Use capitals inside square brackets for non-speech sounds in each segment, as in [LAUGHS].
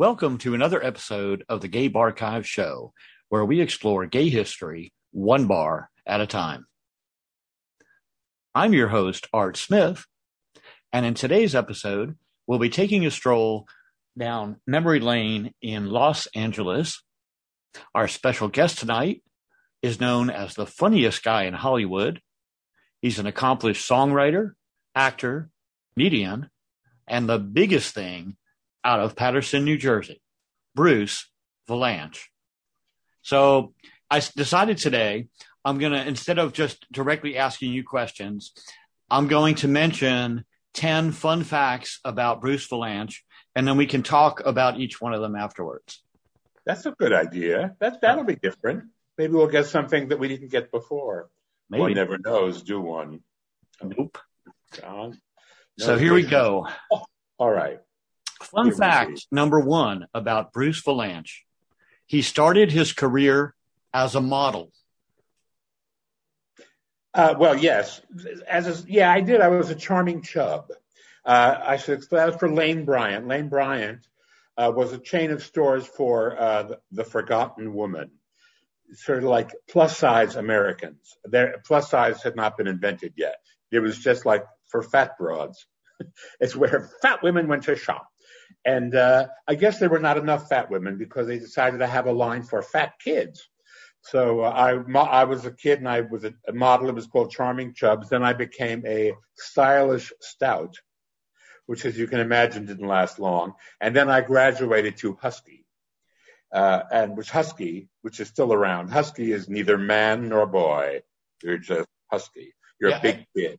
Welcome to another episode of the Gay Barchive Show, where we explore gay history one bar at a time. I'm your host, Art Smith, and in today's episode, we'll be taking a stroll down memory lane in Los Angeles. Our special guest tonight is known as the funniest guy in Hollywood. He's an accomplished songwriter, actor, comedian, and the biggest thing out of Paterson, New Jersey, Bruce Vilanch. So I decided today I'm going to, instead of just directly asking you questions, I'm going to mention 10 fun facts about Bruce Vilanch, and then we can talk about each one of them afterwards. That's a good idea. That, that'll be different. Maybe we'll get something that we didn't get before. Maybe. One never knows, do one. Nope. John? So here we go. [LAUGHS] All right. Fun fact number one about Bruce Vilanch. He started his career as a model. Uh, well, yes. As a, yeah, I did. I was a charming chub. Uh, I should that was for Lane Bryant. Lane Bryant uh, was a chain of stores for uh, the, the Forgotten Woman, sort of like plus size Americans. Their plus size had not been invented yet. It was just like for fat broads. [LAUGHS] it's where fat women went to shop. And uh, I guess there were not enough fat women because they decided to have a line for fat kids. So uh, I, mo- I was a kid and I was a, a model. It was called Charming Chubs. Then I became a stylish stout, which, as you can imagine, didn't last long. And then I graduated to Husky, uh, and which Husky, which is still around. Husky is neither man nor boy. You're just Husky. You're Yeah, a big kid.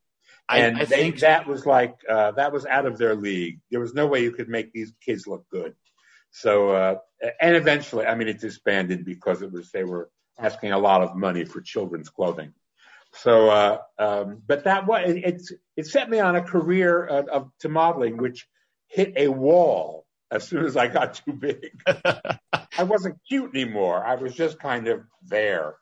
I, and I they, think that was like uh, that was out of their league. There was no way you could make these kids look good. So uh, and eventually, I mean, it disbanded because it was they were asking a lot of money for children's clothing. So, uh, um, but that was it, it's it set me on a career of, of to modeling, which hit a wall as soon as I got too big. [LAUGHS] I wasn't cute anymore. I was just kind of there.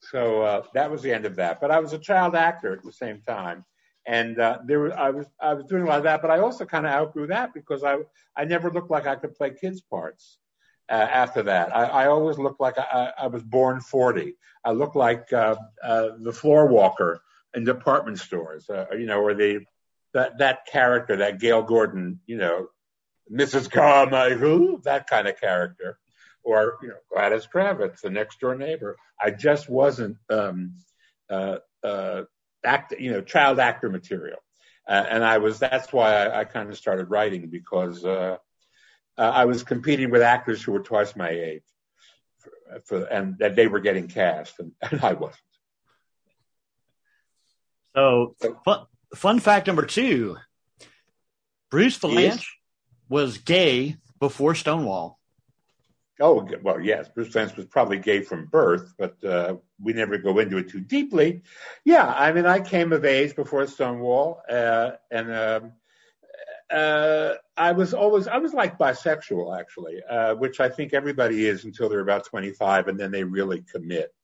So uh, that was the end of that. But I was a child actor at the same time, and uh, there was I was I was doing a lot of that. But I also kind of outgrew that because I I never looked like I could play kids parts. Uh, after that, I, I always looked like I, I was born 40. I looked like uh, uh, the floor walker in department stores, uh, you know, or the that that character, that Gale Gordon, you know, Mrs. Carmichael, that kind of character, or you know, Gladys Kravitz, the next door neighbor. I just wasn't um, uh, uh, act, you know, child actor material, uh, and I was. That's why I, I kind of started writing because uh, uh, I was competing with actors who were twice my age, for, for, and that they were getting cast, and, and I wasn't. so. Fun, fun fact number two: Bruce Vilanch Yes. was gay before Stonewall. Oh, well, yes, Bruce Lance was probably gay from birth, but uh, we never go into it too deeply. Yeah, I mean, I came of age before Stonewall, uh, and um, uh, I was always, I was like bisexual, actually, uh, which I think everybody is until they're about 25, and then they really commit.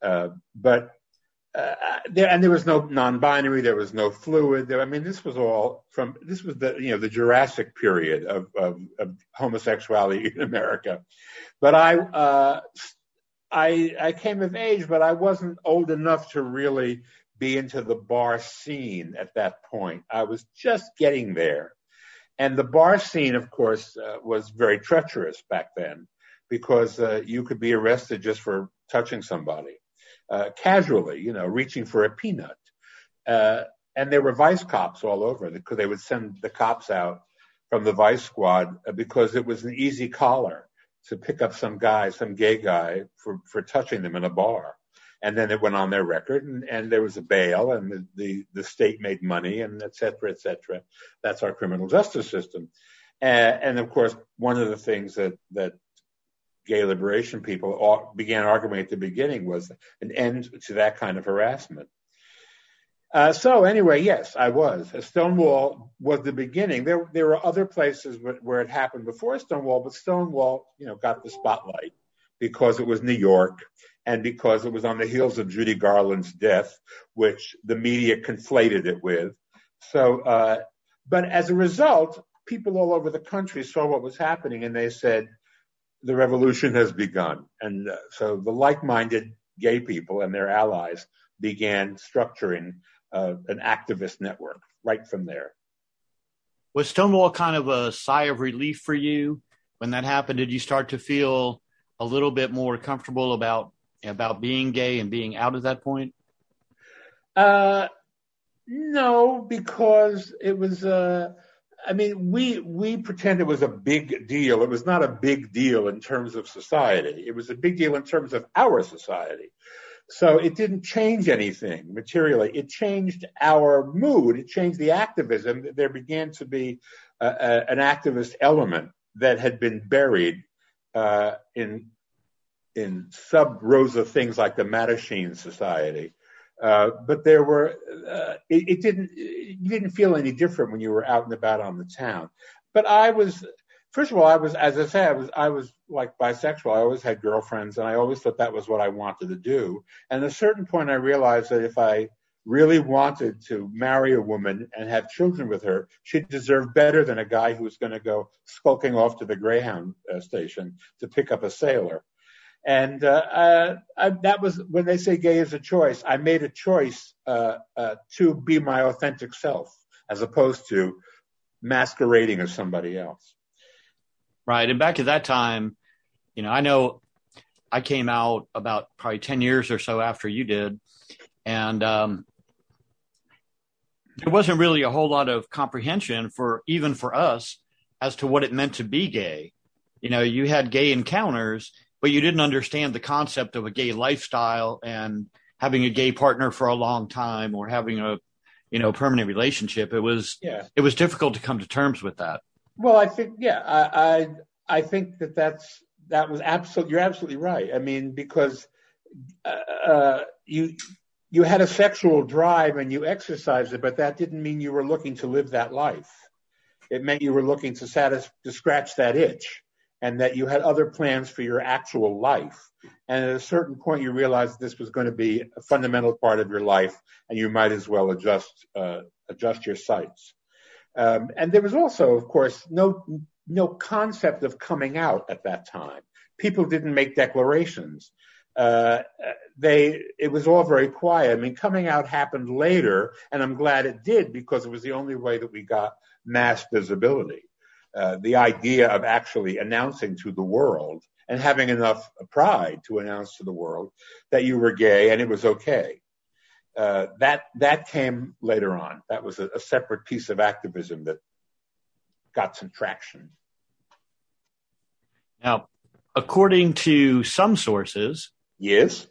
Uh, but uh, there, and there was no non-binary, there was no fluid. There, I mean, this was all from this was the you know the Jurassic period of of, of homosexuality in America. But I uh, I I came of age, but I wasn't old enough to really be into the bar scene at that point. I was just getting there, and the bar scene, of course, uh, was very treacherous back then because uh, you could be arrested just for touching somebody uh, casually, you know, reaching for a peanut. Uh, and there were vice cops all over because they would send the cops out from the vice squad uh, because it was an easy collar to pick up some guy, some gay guy for, for touching them in a bar. And then it went on their record and, and there was a bail and the, the, the state made money and et cetera, et cetera. That's our criminal justice system. Uh, and of course, one of the things that, that gay liberation people began arguing at the beginning was an end to that kind of harassment. Uh, so anyway, yes, I was. Stonewall was the beginning. There, there were other places where, it happened before Stonewall, but Stonewall, you know, got the spotlight because it was New York and because it was on the heels of Judy Garland's death, which the media conflated it with. So, uh, but as a result, people all over the country saw what was happening and they said, the revolution has begun. And uh, so the like-minded gay people and their allies began structuring uh, an activist network right from there. Was Stonewall kind of a sigh of relief for you when that happened? Did you start to feel a little bit more comfortable about about being gay and being out at that point? Uh, no, because it was. Uh, I mean, we we pretend it was a big deal. It was not a big deal in terms of society. It was a big deal in terms of our society. So it didn't change anything materially. It changed our mood. It changed the activism. There began to be a, a, an activist element that had been buried uh, in in sub rosa things like the Mattachine Society. Uh, but there were uh, it, didn't you didn't feel any different when you were out and about on the town. But I was first of all I was as I said I was I was like bisexual. I always had girlfriends, and I always thought that was what I wanted to do. And at a certain point, I realized that if I really wanted to marry a woman and have children with her, she deserved better than a guy who was going to go skulking off to the Greyhound uh, station to pick up a sailor. And uh, uh, I, that was when they say gay is a choice. I made a choice uh, uh, to be my authentic self, as opposed to masquerading as somebody else. Right, and back at that time, you know, I know I came out about probably 10 years or so after you did. And um, there wasn't really a whole lot of comprehension for even for us as to what it meant to be gay. You know, you had gay encounters, but you didn't understand the concept of a gay lifestyle and having a gay partner for a long time or having a you know permanent relationship it was yeah. it was difficult to come to terms with that well i think yeah i i, I think that that's that was absolutely you're absolutely right. I mean, because uh, uh, you you had a sexual drive and you exercised it, but that didn't mean you were looking to live that life. It meant you were looking to satisfy to scratch that itch, and that you had other plans for your actual life. And at a certain point, you realized this was going to be a fundamental part of your life, and you might as well adjust uh, adjust your sights. Um, and there was also, of course, no no concept of coming out at that time. People didn't make declarations. Uh, they it was all very quiet. I mean, coming out happened later, and I'm glad it did because it was the only way that we got mass visibility. Uh, the idea of actually announcing to the world and having enough pride to announce to the world that you were gay and it was okay. Uh, that that came later on. That was a, a separate piece of activism that got some traction. Now, according to some sources, yes,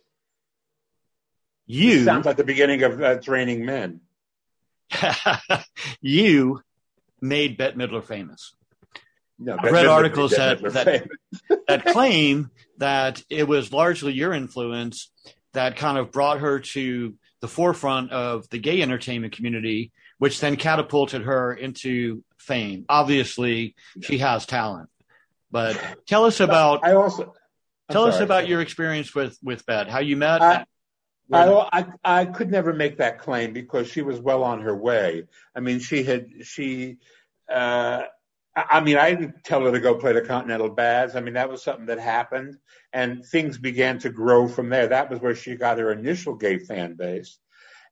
you it sounds like the beginning of uh, Raining Men. [LAUGHS] you made Bette Midler famous. No, I read articles that that, [LAUGHS] that claim that it was largely your influence that kind of brought her to the forefront of the gay entertainment community, which then catapulted her into fame. Obviously, she has talent. But tell us about. I also I'm tell sorry, us about your experience with with Bette. How you met. I, I, I, I could never make that claim because she was well on her way. I mean, she had she. Uh, I mean, I didn't tell her to go play the Continental Baths. I mean, that was something that happened, and things began to grow from there. That was where she got her initial gay fan base,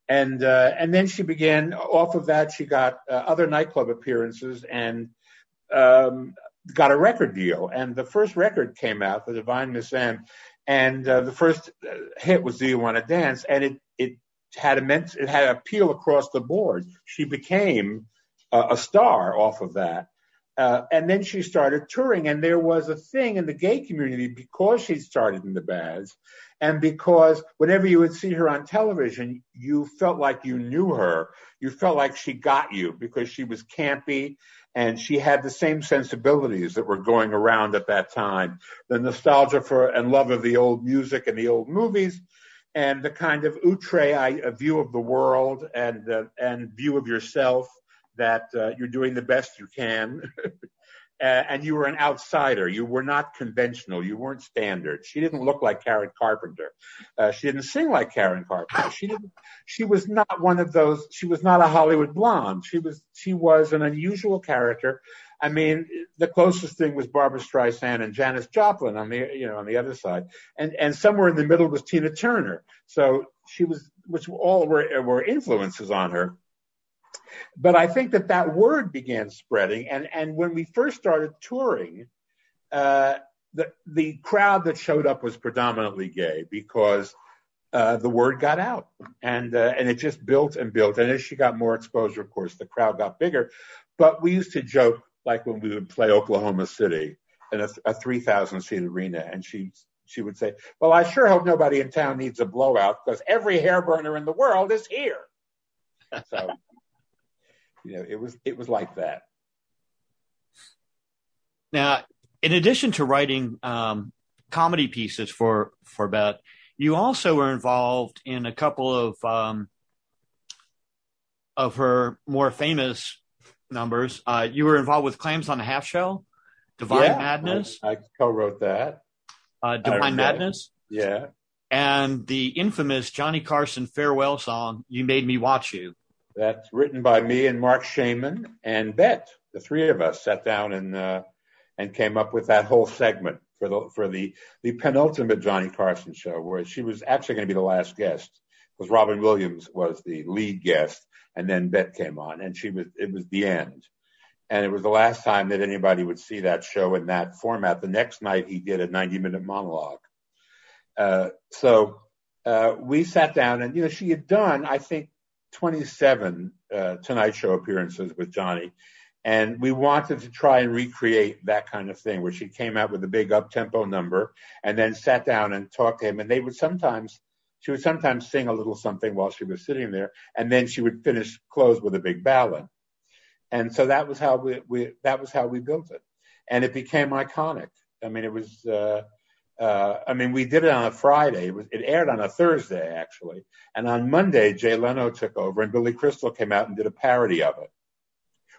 and uh, and then she began. Off of that, she got uh, other nightclub appearances and um, got a record deal. And the first record came out, The Divine Miss M, and uh, the first uh, hit was Do You Want to Dance? And it, it had immense, it had appeal across the board. She became uh, a star off of that. Uh, and then she started touring, and there was a thing in the gay community because she started in the baths, and because whenever you would see her on television, you felt like you knew her. You felt like she got you because she was campy and she had the same sensibilities that were going around at that time the nostalgia for and love of the old music and the old movies and the kind of outre view of the world and uh, and view of yourself that uh, you're doing the best you can [LAUGHS] and you were an outsider. You were not conventional. You weren't standard. She didn't look like Karen Carpenter. Uh, she didn't sing like Karen Carpenter. She didn't. She was not one of those. She was not a Hollywood blonde. She was. She was an unusual character. I mean, the closest thing was Barbra Streisand and Janis Joplin on the you know on the other side, and and somewhere in the middle was Tina Turner. So she was, which all were were influences on her but I think that that word began spreading, and and when we first started touring, uh, the the crowd that showed up was predominantly gay because uh, the word got out, and uh, and it just built and built. And as she got more exposure, of course, the crowd got bigger. But we used to joke like when we would play Oklahoma City in a, a 3,000 seat arena, and she she would say, "Well, I sure hope nobody in town needs a blowout because every hair burner in the world is here." So you know, it was it was like that. Now, in addition to writing um, comedy pieces for for Bette, you also were involved in a couple of um, of her more famous numbers. Uh, you were involved with Clams on the Half Shell, Divine yeah, Madness. I, I, co-wrote that. Uh, Divine Madness. Yeah. And the infamous Johnny Carson farewell song, "You Made Me Watch You." That's written by me and Marc Shaiman and Bette. The three of us sat down and uh, and came up with that whole segment for the for the the penultimate Johnny Carson show, where she was actually going to be the last guest, because Robin Williams was the lead guest, and then Bette came on, and she was it was the end, and it was the last time that anybody would see that show in that format. The next night he did a 90 minute monologue. Uh, so uh, we sat down, and you know she had done I think 27 uh, Tonight Show appearances with Johnny. And we wanted to try and recreate that kind of thing where she came out with a big up tempo number and then sat down and talked to him. And they would sometimes, she would sometimes sing a little something while she was sitting there. And then she would finish, close with a big ballad. And so that was how we, we that was how we built it. And it became iconic. I mean, it was, uh, I mean, we did it on a Friday. It, was, it aired on a Thursday, actually. And on Monday, Jay Leno took over, and Billy Crystal came out and did a parody of it,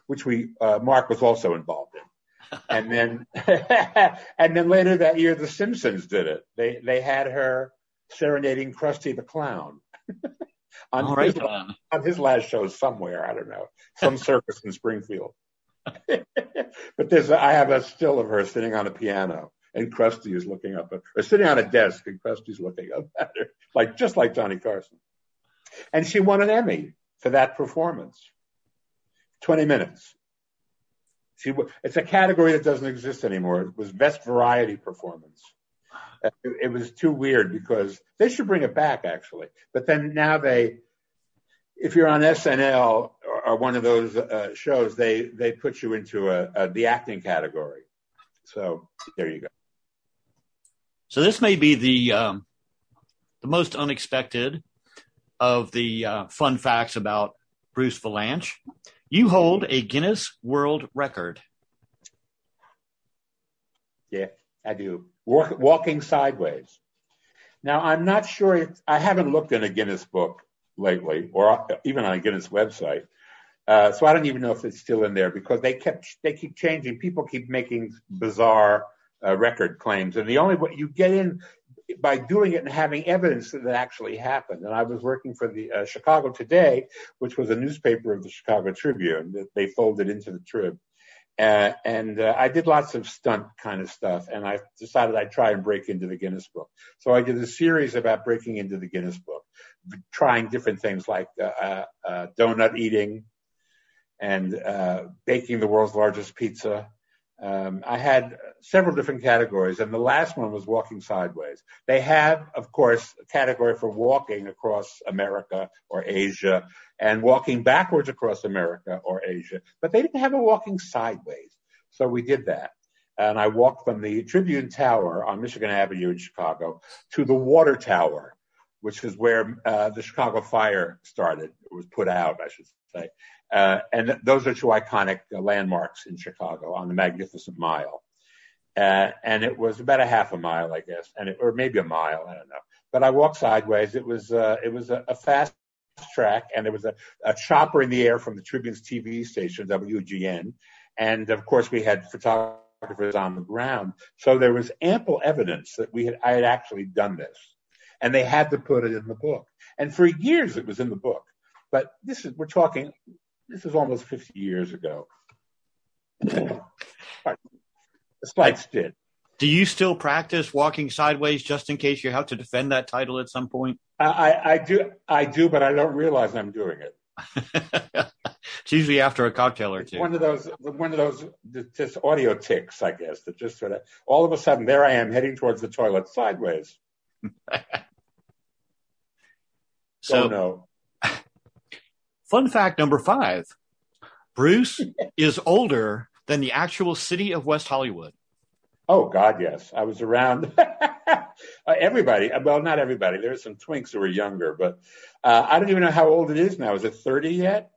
which we uh, Marc was also involved in. [LAUGHS] and then, [LAUGHS] and then later that year, The Simpsons did it. They they had her serenading Krusty the Clown [LAUGHS] on, his, on his last show somewhere. I don't know, some circus in Springfield. but there's, I have a still of her sitting on a piano and Krusty is looking up at or sitting on a desk and Krusty's looking up at her, like just like Johnny Carson. And she won an Emmy for that performance. 20 minutes. She, it's a category that doesn't exist anymore. It was best variety performance. It, it was too weird because they should bring it back actually. But then now they, if you're on SNL or, or one of those uh, shows, they they put you into a, a the acting category. So there you go. So this may be the um, the most unexpected of the uh, fun facts about Bruce Vilanch. You hold a Guinness World Record. Yeah, I do. Walk, walking sideways. Now, I'm not sure. I haven't looked in a Guinness book lately, or even on a Guinness website. Uh, so I don't even know if it's still in there because they kept they keep changing. People keep making bizarre record claims, and the only way you get in by doing it and having evidence that it actually happened. And I was working for the uh, Chicago Today, which was a newspaper of the Chicago Tribune that they folded into the Trib. Uh, and uh, I did lots of stunt kind of stuff, and I decided I'd try and break into the Guinness Book. So I did a series about breaking into the Guinness Book, trying different things like uh, uh, uh donut eating and baking the world's largest pizza um, I had several different categories, and the last one was walking sideways. They have, of course, a category for walking across America or Asia and walking backwards across America or Asia, but they didn't have a walking sideways. So we did that. And I walked from the Tribune Tower on Michigan Avenue in Chicago to the Water Tower, which is where uh, the Chicago fire started. It was put out, I should say. Uh, and those are two iconic uh, landmarks in Chicago on the Magnificent Mile. Uh, and it was about a half a mile, I guess, and or maybe a mile, I don't know. But I walked sideways. It was uh, it was a, fast track, and there was a, a chopper in the air from the Tribune's TV station, WGN, and of course we had photographers on the ground. So there was ample evidence that we had I had actually done this, and they had to put it in the book. And for years it was in the book. But this is we're talking. This is almost 50 years ago. the slight did. Do you still practice walking sideways just in case you have to defend that title at some point? I, I do, I do, but I don't realize I'm doing it. [LAUGHS] it's usually after a cocktail or two. One of those, one of those, just audio ticks, I guess, that just sort of all of a sudden there I am heading towards the toilet sideways. [LAUGHS] so, oh, no. [LAUGHS] fun fact number five: Bruce [LAUGHS] is older than the actual city of West Hollywood. Oh God, yes. I was around [LAUGHS] everybody. Well, not everybody. There are some twinks who were younger, but uh, I don't even know how old it is now. Is it 30 yet?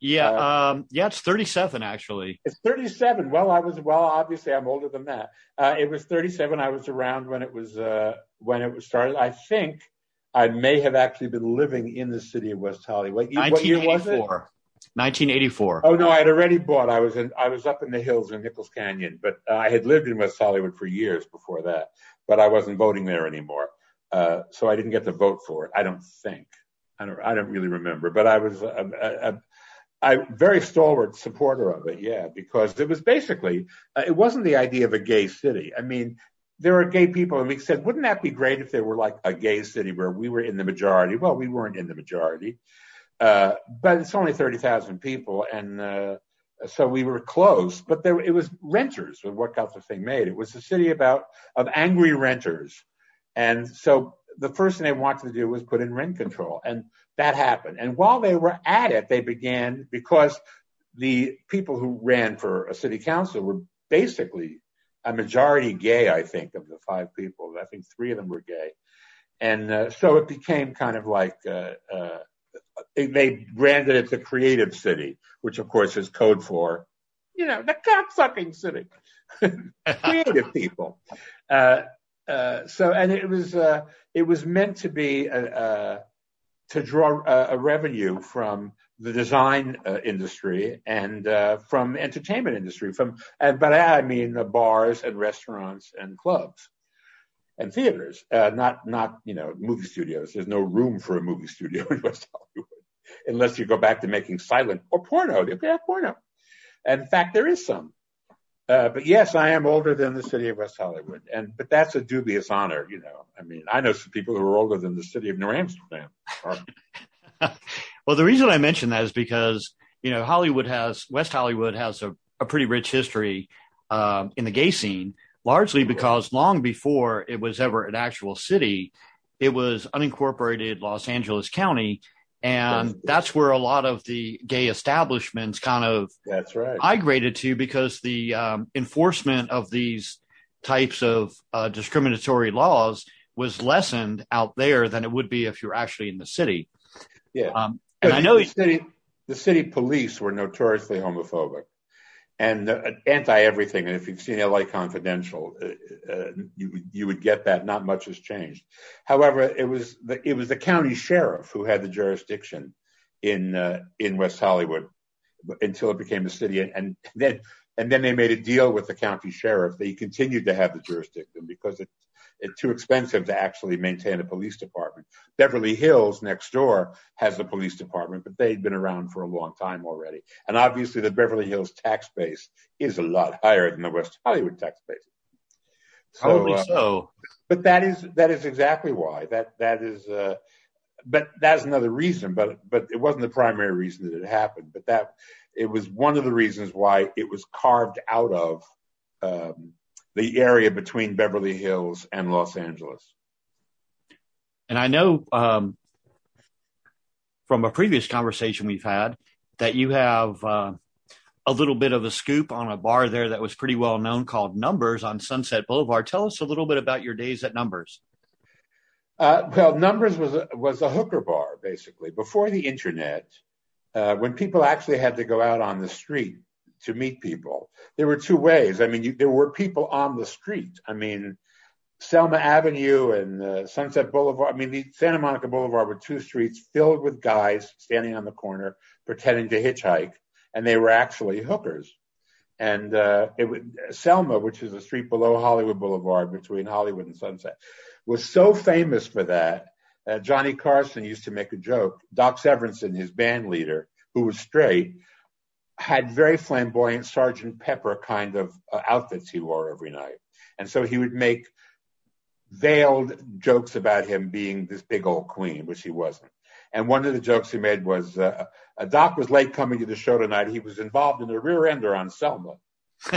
Yeah, uh, um, yeah, it's 37 actually. It's 37. Well, I was well. Obviously, I'm older than that. Uh, it was 37. I was around when it was uh, when it was started. I think I may have actually been living in the city of West Hollywood. What year was it? 1984. Oh no, I had already bought. I was in. I was up in the hills in Nichols Canyon, but uh, I had lived in West Hollywood for years before that. But I wasn't voting there anymore, uh, so I didn't get to vote for it. I don't think. I don't. I don't really remember. But I was a, a, a, very stalwart supporter of it. Yeah, because it was basically. Uh, it wasn't the idea of a gay city. I mean, there are gay people, and we said, wouldn't that be great if there were like a gay city where we were in the majority? Well, we weren't in the majority. Uh, but it's only 30,000 people. And uh, so we were close, but there, it was renters with what got the thing made. It was a city about of angry renters. And so the first thing they wanted to do was put in rent control. And that happened. And while they were at it, they began because the people who ran for a city council were basically a majority gay, I think, of the five people. I think three of them were gay. And uh, so it became kind of like uh, uh, they branded it the creative city, which of course is code for, you know, the cocksucking city, [LAUGHS] creative people. Uh, uh, so, and it was uh, it was meant to be a, a to draw a, a, revenue from the design uh, industry and uh, from entertainment industry. From, and but I mean the bars and restaurants and clubs and theaters, uh, not not you know movie studios. There's no room for a movie studio in [LAUGHS] West Hollywood unless you go back to making silent or porno. They have porno. And in fact, there is some. Uh, but yes, I am older than the city of West Hollywood, and but that's a dubious honor, you know. I mean, I know some people who are older than the city of New Amsterdam. [LAUGHS] well, the reason I mention that is because you know Hollywood has West Hollywood has a, a pretty rich history uh, in the gay scene, largely because long before it was ever an actual city, it was unincorporated Los Angeles County. And that's where a lot of the gay establishments kind of that's right migrated to because the um, enforcement of these types of uh, discriminatory laws was lessened out there than it would be if you're actually in the city. Yeah, um, and I know the city, the city police were notoriously homophobic and uh, anti everything. And if you've seen LA Confidential, uh, uh, you you would get that. Not much has changed. However, it was the it was the county sheriff who had the jurisdiction in uh, in West Hollywood until it became a city, and, then and then they made a deal with the county sheriff. They continued to have the jurisdiction because it it's too expensive to actually maintain a police department. Beverly Hills next door has a police department, but they'd been around for a long time already. And obviously the Beverly Hills tax base is a lot higher than the West Hollywood tax base. So, Probably uh, so. But that is that is exactly why. That that is uh, but that's another reason, but but it wasn't the primary reason that it happened. But that it was one of the reasons why it was carved out of um, the area between Beverly Hills and Los Angeles. And I know um, from a previous conversation we've had that you have uh, a little bit of a scoop on a bar there that was pretty well known called Numbers on Sunset Boulevard. Tell us a little bit about your days at Numbers. Uh, well, Numbers was a, was a hooker bar basically before the internet. Uh, when people actually had to go out on the street to meet people. There were two ways. I mean, you, there were people on the street. I mean, Selma Avenue and uh, Sunset Boulevard. I mean, the Santa Monica Boulevard were two streets filled with guys standing on the corner pretending to hitchhike, and they were actually hookers. And uh, it Selma, which is a street below Hollywood Boulevard between Hollywood and Sunset, was so famous for that. Uh, Johnny Carson used to make a joke. Doc Severinsen, his band leader, who was straight, had very flamboyant Sergeant Pepper kind of uh, outfits he wore every night. And so he would make veiled jokes about him being this big old queen, which he wasn't. And one of the jokes he made was, uh, a Doc was late coming to the show tonight. He was involved in a rear ender on Selma. [LAUGHS]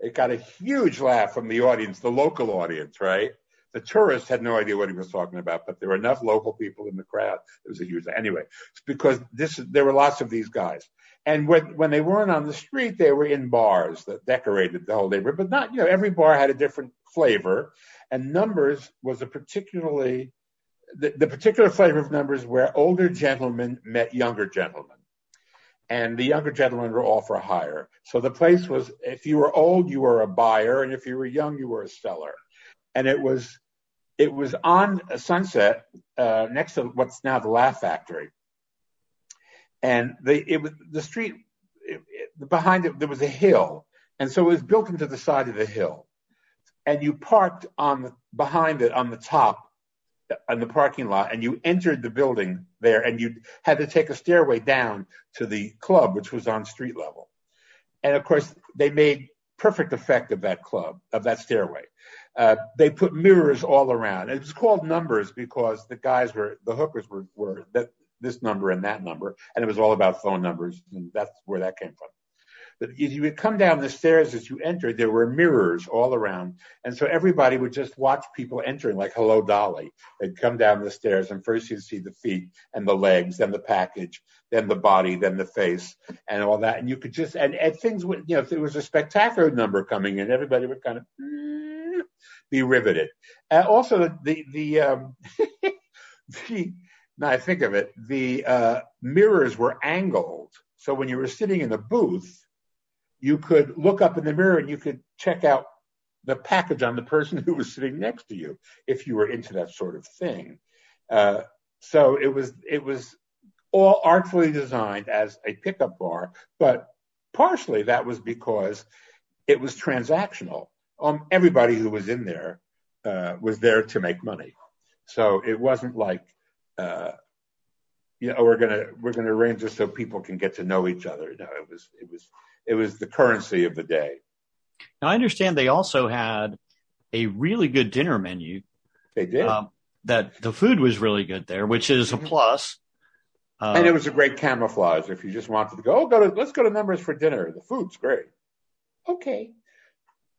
it got a huge laugh from the audience, the local audience, right? The tourists had no idea what he was talking about, but there were enough local people in the crowd. It was a huge anyway. Because this there were lots of these guys, and when when they weren't on the street, they were in bars that decorated the whole neighborhood. But not you know every bar had a different flavor, and Numbers was a particularly the, the particular flavor of Numbers where older gentlemen met younger gentlemen and the younger gentlemen were all for hire. So the place was, if you were old, you were a buyer, and if you were young, you were a seller. And it was, it was on Sunset, uh, next to what's now the Laugh Factory. And the, it was the street it, it, behind it. There was a hill, and so it was built into the side of the hill. And you parked on the behind it on the top in the parking lot and you entered the building there and you had to take a stairway down to the club, which was on street level. And of course, they made perfect effect of that club, of that stairway. Uh, they put mirrors all around. It was called numbers because the guys were, the hookers were, were that, this number and that number. And it was all about phone numbers. And that's where that came from. As you would come down the stairs as you entered, there were mirrors all around. And so everybody would just watch people entering like Hello Dolly. They'd come down the stairs and first you'd see the feet and the legs, then the package, then the body, then the face and all that. And you could just, and, and things would, you know, if there was a spectacular number coming in, everybody would kind of mm, be riveted. Uh, also the, the, um, [LAUGHS] the, now I think of it, the uh, mirrors were angled. So when you were sitting in the booth, you could look up in the mirror and you could check out the package on the person who was sitting next to you if you were into that sort of thing. Uh, so it was it was all artfully designed as a pickup bar, but partially that was because it was transactional. Um, everybody who was in there uh, was there to make money, so it wasn't like uh, you know we're gonna we're gonna arrange this so people can get to know each other. No, it was it was it was the currency of the day. Now I understand they also had a really good dinner menu. They did. Um, that the food was really good there, which is a mm-hmm. plus. Uh, and it was a great camouflage if you just wanted to go. Oh, go to let's go to Numbers for dinner. The food's great. Okay.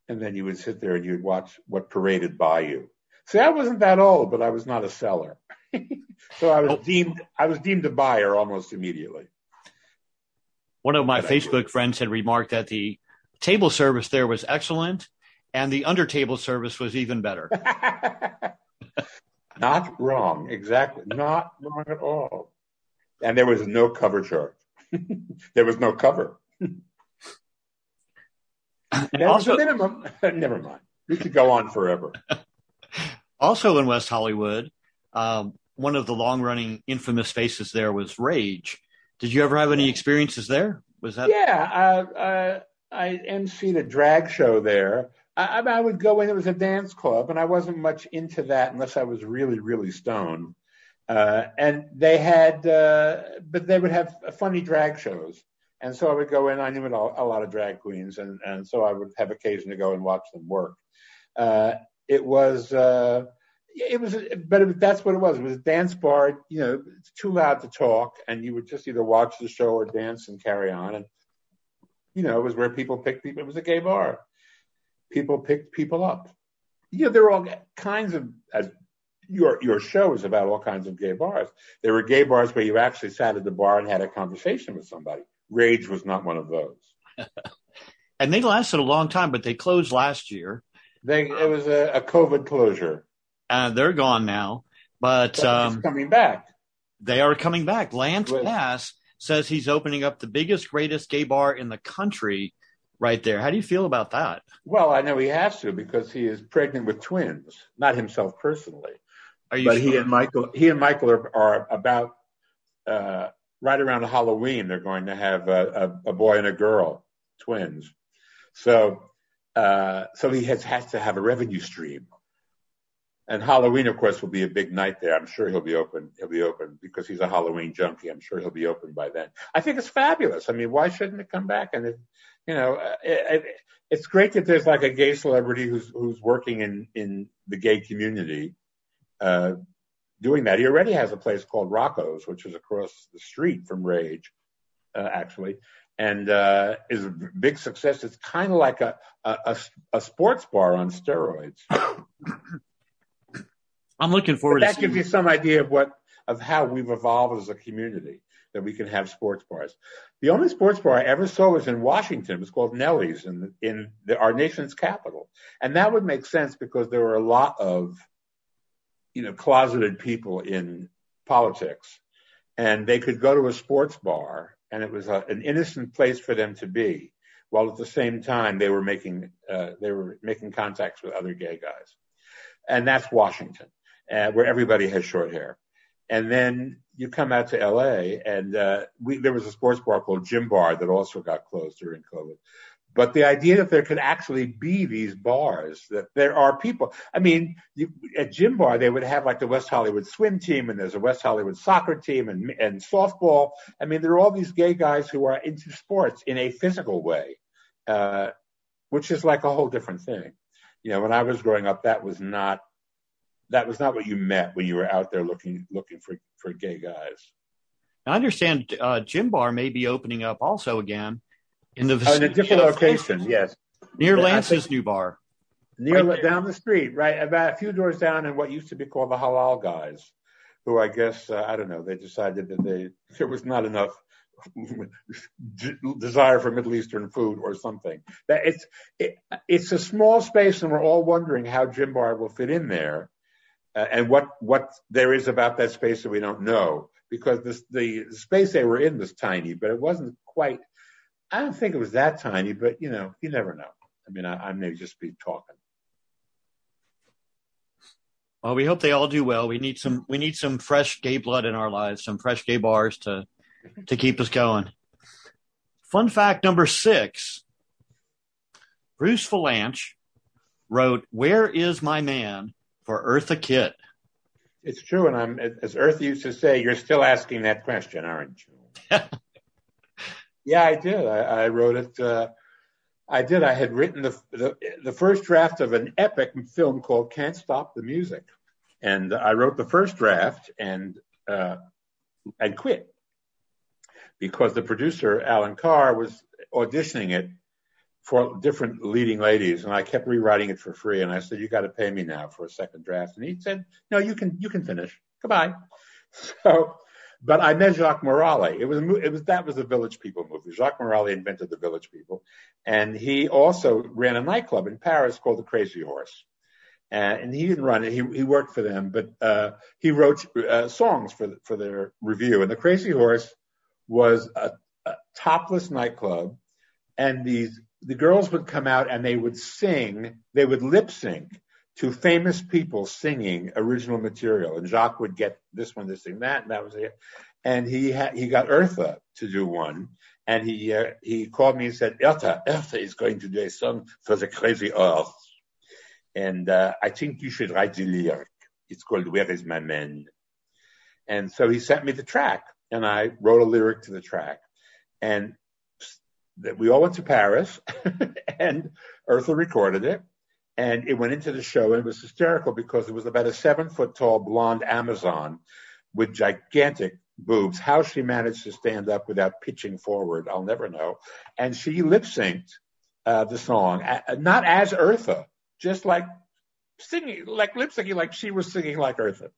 And then you would sit there and you'd watch what paraded by you. See, I wasn't that old, but I was not a seller. [LAUGHS] so I was oh. deemed I was deemed a buyer almost immediately. One of my Facebook friends had remarked that the table service there was excellent and the under table service was even better. [LAUGHS] Not wrong. Exactly. Not wrong at all. And there was no cover charge. [LAUGHS] there was no cover. [LAUGHS] And also, minimum. Never mind. We could go on forever. Also in West Hollywood, um, one of the long running infamous faces there was Rage. Did you ever have any experiences there? Was that? Yeah, uh, uh, I emceed a drag show there. I, I, would go in. It was a dance club, and I wasn't much into that unless I was really, really stoned. Uh, and they had, uh, but they would have funny drag shows, and so I would go in. I knew a lot of drag queens, and and so I would have occasion to go and watch them work. Uh, it was uh, it was, but it, that's what it was. It was a dance bar. You know, it's too loud to talk, and you would just either watch the show or dance and carry on. And you know, it was where people picked people. It was a gay bar. People picked people up. You know, there were all kinds of. As your your show is about all kinds of gay bars. There were gay bars where you actually sat at the bar and had a conversation with somebody. Rage was not one of those. [LAUGHS] and they lasted a long time, but they closed last year. They, it was a, a COVID closure. Uh, they're gone now, but, um, coming back. They are coming back. Lance With, Bass says he's opening up the biggest, greatest gay bar in the country right there. How do you feel about that? Well, I know he has to because he is pregnant with twins, not himself personally. Are you but sure? he and Michael, he and Michael are, are about uh, right around Halloween. They're going to have a, a, a, boy and a girl. twins. So, uh, so he has, has to have a revenue stream. And Halloween, of course, will be a big night there. I'm sure he'll be open. He'll be open because he's a Halloween junkie. I'm sure he'll be open by then. I think it's fabulous. I mean, why shouldn't it come back? And it, you know, it, it, it's great that there's like a gay celebrity who's who's working in in the gay community, uh, doing that. He already has a place called Rocco's, which is across the street from Rage, uh, actually, and uh, is a big success. It's kind of like a, a a sports bar on steroids. [COUGHS] I'm looking forward. But that gives you some idea of what of how we've evolved as a community that we can have sports bars. The only sports bar I ever saw was in Washington. It was called Nellie's in in the, our nation's capital, and that would make sense because there were a lot of you know closeted people in politics, and they could go to a sports bar, and it was a, an innocent place for them to be, while at the same time they were making uh, they were making contacts with other gay guys, and that's Washington, uh, where everybody has short hair. And then you come out to LA, and uh, we, there was a sports bar called Gym Bar that also got closed during COVID. But the idea that there could actually be these bars, that there are people. I mean, you, at Gym Bar, they would have like the West Hollywood swim team, and there's a West Hollywood soccer team, and, and softball. I mean, there are all these gay guys who are into sports in a physical way, uh, which is like a whole different thing. You know, when I was growing up, that was not that was not what you met when you were out there looking looking for for gay guys. I understand uh, Gym Bar may be opening up also again in the oh, in a different location. Yes, near Lance's new bar, near right down the street, right about a few doors down in what used to be called the Halal Guys, who I guess uh, I don't know. They decided that they there was not enough [LAUGHS] desire for Middle Eastern food or something. That it's it, it's a small space, and we're all wondering how Gym Bar will fit in there Uh, and what what there is about that space that we don't know because this, the space they were in was tiny, but it wasn't quite. I don't think it was that tiny, but you know, you never know. I mean, I, I may just be talking. Well, we hope they all do well. We need some we need some fresh gay blood in our lives, some fresh gay bars to to keep us going. Fun fact number six: Bruce Vilanch wrote "Where Is My Man." For Eartha Kitt? It's true, and I'm as Eartha used to say, you're still asking that question, aren't you? [LAUGHS] yeah, I did. I, I wrote it. Uh, I did. I had written the, the, the first draft of an epic film called "Can't Stop the Music," and I wrote the first draft and uh, and quit because the producer Allan Carr was auditioning it for different leading ladies, and I kept rewriting it for free. And I said, "You got to pay me now for a second draft." And he said, "No, you can you can finish. Goodbye." [LAUGHS] So, but I met Jacques Morali. It was it was that was the Village People movie. Jacques Morali invented the Village People, and he also ran a nightclub in Paris called the Crazy Horse. and he didn't run it; he he worked for them, but uh, he wrote uh, songs for for their review. And the Crazy Horse was a, a topless nightclub, and these the girls would come out and they would sing, they would lip sync to famous people singing original material. And Jacques would get this one, this thing, that, and that was it. And he had, he got Eartha to do one. And he, uh, he called me and said, Eartha, Eartha is going to do a song for the crazy earth. And, uh, I think you should write the lyric. It's called Where is My Man? And so he sent me the track and I wrote a lyric to the track. And that we all went to Paris [LAUGHS] and Eartha recorded it. And it went into the show and it was hysterical because it was about a seven foot tall blonde Amazon with gigantic boobs. How she managed to stand up without pitching forward, I'll never know. And she lip synced uh, the song, not as Eartha, just like singing, like lip syncing, like she was singing like Eartha.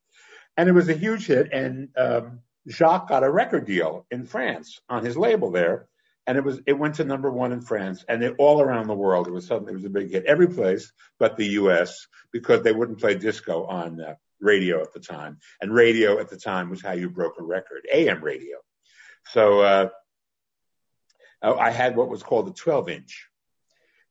And it was a huge hit. And um, Jacques got a record deal in France on his label there and it was it went to number one in France and it, all around the world. It was suddenly it was a big hit every place but the U.S. because they wouldn't play disco on uh, radio at the time, and radio at the time was how you broke a record, AM radio. So uh, oh, I had what was called a 12 inch,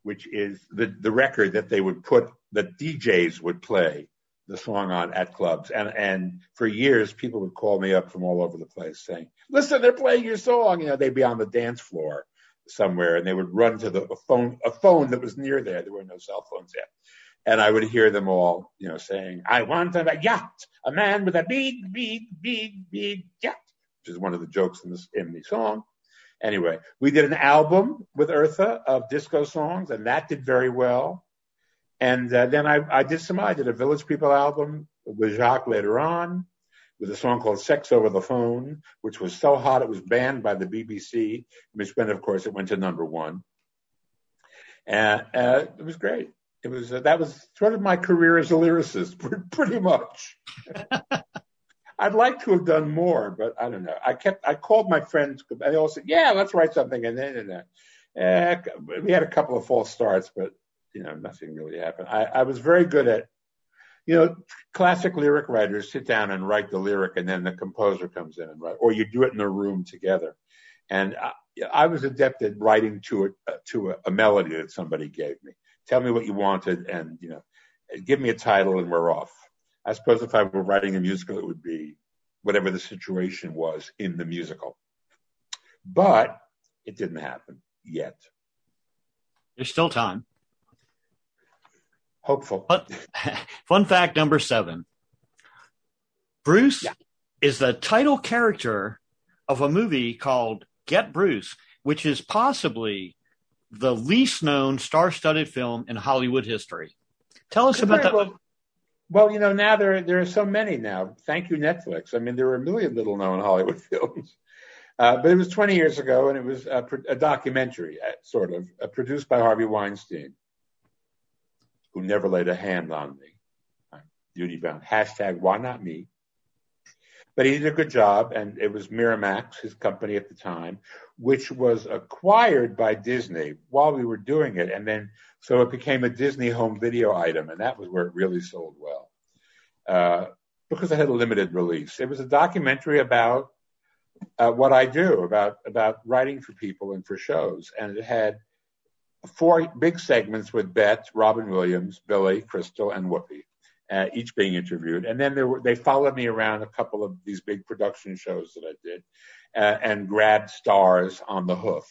which is the the record that they would put that DJs would play the song on at clubs. And, and for years, people would call me up from all over the place saying, listen, they're playing your song. You know, they'd be on the dance floor somewhere, and they would run to the a phone a phone that was near there. There were no cell phones yet, and I would hear them all, you know, saying, "I want a yacht, a man with a big, big, big, big yacht," which is one of the jokes in, this, in the song. Anyway, we did an album with Eartha of disco songs, and that did very well. And uh, then I, I did some, I did a Village People album with Jacques later on, with a song called Sex Over the Phone, which was so hot it was banned by the BBC, which then, of course, it went to number one. And uh, it was great. It was uh, that was sort of my career as a lyricist, [LAUGHS] pretty much. [LAUGHS] I'd like to have done more, but I don't know. I kept I called my friends. They all said, "Yeah, let's write something," and then and then. Uh, we had a couple of false starts, but you know nothing really happened. I, I was very good at, you know, classic lyric writers sit down and write the lyric, and then the composer comes in and write, or you do it in a room together. And I, I was adept at writing to a to a, a melody that somebody gave me. Tell me what you wanted, and you know, give me a title, and we're off. I suppose if I were writing a musical, it would be whatever the situation was in the musical. But it didn't happen yet. There's still time. Hopeful. But [LAUGHS] fun fact number seven Bruce yeah. is the title character of a movie called Get Bruce, which is possibly the least known star studded film in Hollywood history. Tell us about that. Well, well, you know, now there there are so many now. Thank you, Netflix. I mean, there were a million little known Hollywood [LAUGHS] films. Uh, but it was 20 years ago, and it was a, a documentary, uh, sort of, uh, produced by Harvey Weinstein, who never laid a hand on me. Duty bound. Hashtag why not me? But he did a good job, and it was Miramax, his company at the time, which was acquired by Disney while we were doing it, and then so it became a Disney home video item, and that was where it really sold well uh, because it had a limited release. It was a documentary about uh, what I do, about about writing for people and for shows, and it had four big segments with Bette, Robin Williams, Billy, Crystal, and Whoopi. Uh, each being interviewed, and then were, they followed me around a couple of these big production shows that I did, uh, and grabbed stars on the hoof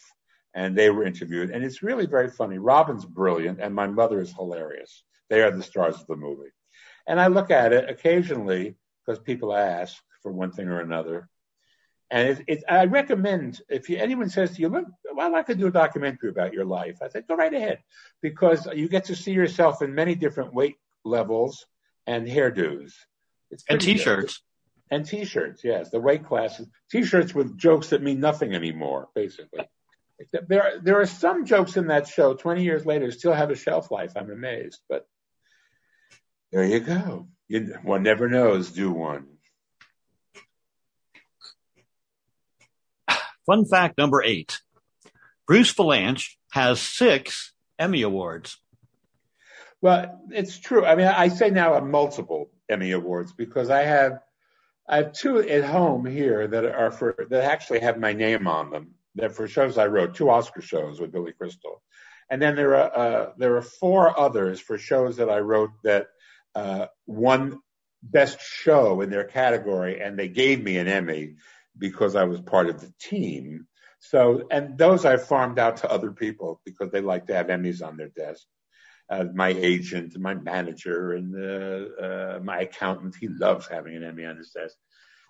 and they were interviewed. And it's really very funny. Robin's brilliant, and my mother is hilarious. They are the stars of the movie. And I look at it occasionally because people ask for one thing or another. And it, it, I recommend if you, anyone says to you, "Look, well, I could do a documentary about your life," I said, "Go right ahead," because you get to see yourself in many different weight levels and hairdos. and t-shirts. Good. And t-shirts, yes, the weight classes. T-shirts with jokes that mean nothing anymore, basically. There, there are some jokes in that show 20 years later still have a shelf life. I'm amazed, but there you go. You, one never knows, do one? Fun fact number eight Bruce Vilanch has six Emmy Awards. Well, it's true. I mean, I say now a multiple Emmy Awards because I have I have two at home here that are for that actually have my name on them that for shows I wrote, two Oscar shows with Billy Crystal, and then there are uh, there are four others for shows that I wrote that uh, won best show in their category, and they gave me an Emmy because I was part of the team. So, and those I farmed out to other people because they like to have Emmys on their desk. Uh, my agent, my manager, and uh, uh, my accountant, he loves having an Emmy on his desk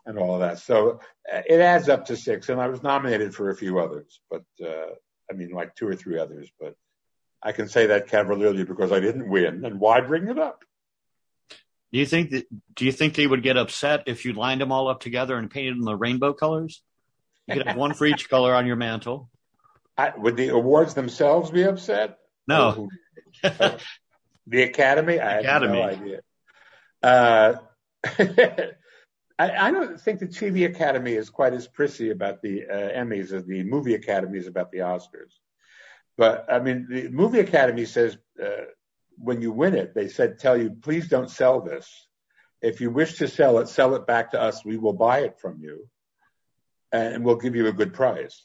and all of that. So uh, it adds up to six. And I was nominated for a few others, but uh, I mean, like two or three others. But I can say that cavalierly because I didn't win. And why bring it up? Do you think that? Do you think they would get upset if you lined them all up together and painted them the rainbow colors? You could have one for each color on your mantle. I, would the awards themselves be upset? No. the Academy. I Academy. have no idea. Uh, [LAUGHS] I, I, don't think the TV Academy is quite as prissy about the uh, Emmys as the Movie Academy is about the Oscars. But I mean, the Movie Academy says uh, when you win it, they said, tell you, please don't sell this. If you wish to sell it, sell it back to us. We will buy it from you and we'll give you a good price.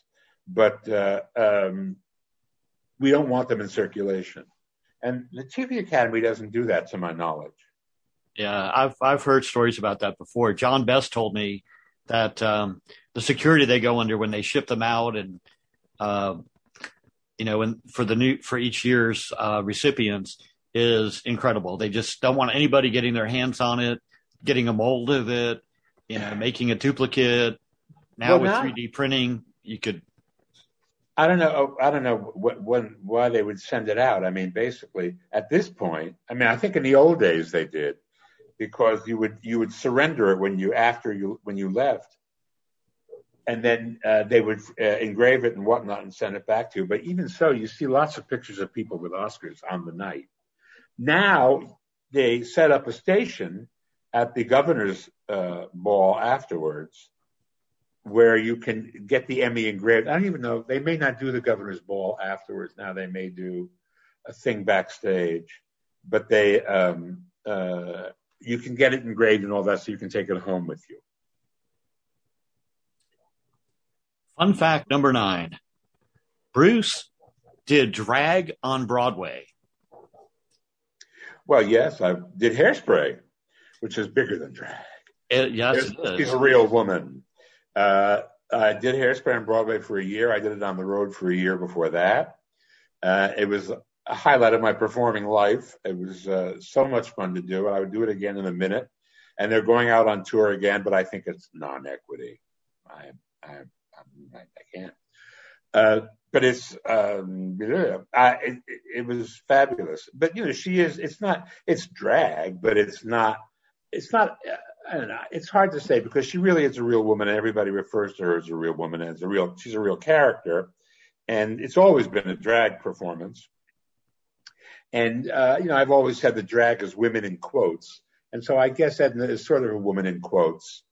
But uh, um, we don't want them in circulation. And the TV Academy doesn't do that, to my knowledge. Yeah, I've I've heard stories about that before. John Best told me that um, the security they go under when they ship them out, and uh, you know, and for the new for each year's uh, recipients is incredible. They just don't want anybody getting their hands on it, getting a mold of it, you know, making a duplicate. Now well, with 3D printing, you could. I don't know. I don't know what, when why they would send it out. I mean, basically, at this point, I mean, I think in the old days they did, because you would you would surrender it when you after you when you left, and then uh, they would uh, engrave it and whatnot and send it back to you. But even so, you see lots of pictures of people with Oscars on the night. Now they set up a station at the governor's uh, ball afterwards where you can get the Emmy engraved. I don't even know. They may not do the governor's ball afterwards. Now they may do a thing backstage, but they um, uh, you can get it engraved and all that, so you can take it home with you. Fun fact number nine: Bruce did drag on Broadway. Well, yes, I did Hairspray, which is bigger than drag. It, yes, she's a real woman. Uh, I did Hairspray on Broadway for a year. I did it on the road for a year before that. Uh, it was a highlight of my performing life. It was uh, so much fun to do. and I would do it again in a minute. And they're going out on tour again, but I think it's non-equity. I, I, I, I can't. Uh, but it's um, I, it, it, was fabulous. But you know, she is. It's not. It's drag, but it's not. It's not. I don't know. It's hard to say because she really is a real woman, and everybody refers to her as a real woman as a real. She's a real character, and it's always been a drag performance. And uh, you know, I've always had the drag as women in quotes, and so I guess Edna is sort of a woman in quotes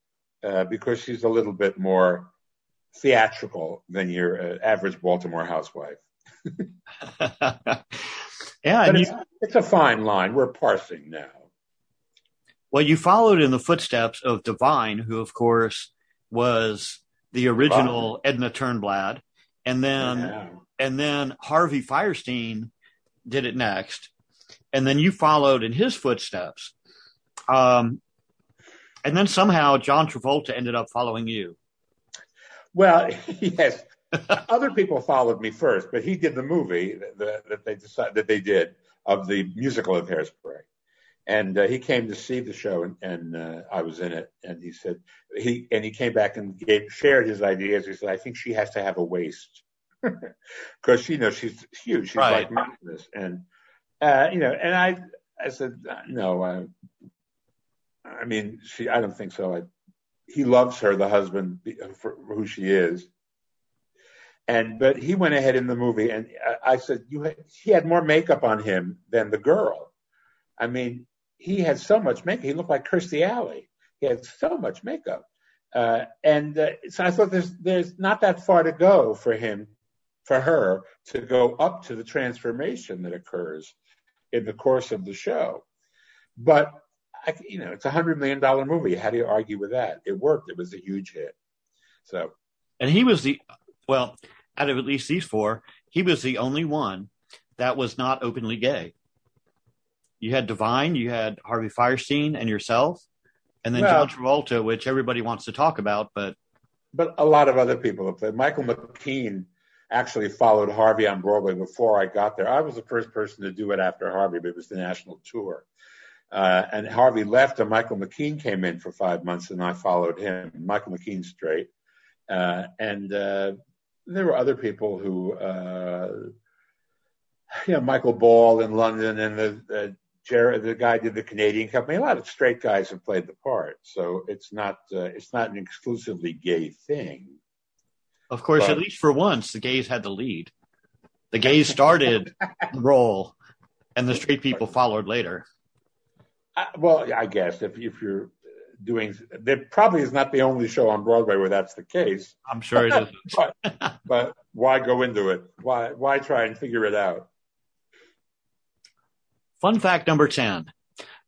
uh, because she's a little bit more theatrical than your uh, average Baltimore housewife. [LAUGHS] yeah, it's, you, it's, a fine line. We're parsing now. Well, you followed in the footsteps of Divine, who, of course, was the original Edna Turnblad, and then yeah. and then Harvey Fierstein did it next, and then you followed in his footsteps. Um, and then somehow John Travolta ended up following you. Well, [LAUGHS] yes. Other people followed me first, but he did the movie that, that they decided that they did of the musical of Hairspray, and uh, he came to see the show, and, and uh, I was in it. And he said he and he came back and gave, shared his ideas. He said, "I think she has to have a waist [LAUGHS] because you know she's huge. She's right. like mountainous, and uh, you know." And I, I said, "No, I, I mean, she. I don't think so. I, he loves her, the husband, for who she is. And but he went ahead in the movie, and I said, "You." Had, he had more makeup on him than the girl. I mean, he had so much makeup. He looked like Kirstie Alley. He had so much makeup, uh, and uh, so I thought there's there's not that far to go for him, for her to go up to the transformation that occurs in the course of the show. But I, you know, it's a hundred million dollar movie. How do you argue with that? It worked. It was a huge hit. So, and he was the well, out of at least these four, he was the only one that was not openly gay. You had Divine, you had Harvey Fierstein, and yourself, and then well, John Travolta, which everybody wants to talk about, but but a lot of other people have played. Michael McKean actually followed Harvey on Broadway before I got there. I was the first person to do it after Harvey, but it was the national tour. Uh, and Harvey left, and Michael McKean came in for five months, and I followed him. Michael McKean straight, uh, and uh, there were other people who, uh, you know, Michael Ball in London, and the, the Jared, the guy did the Canadian company. A lot of straight guys have played the part, so it's not uh, it's not an exclusively gay thing. Of course, but, at least for once, the gays had the lead. The gays started [LAUGHS] the role, and the straight people followed later. Well, I guess if if you're doing, there probably is not the only show on Broadway where that's the case. I'm sure it isn't. [LAUGHS] but, but why go into it? Why why try and figure it out? Fun fact number ten: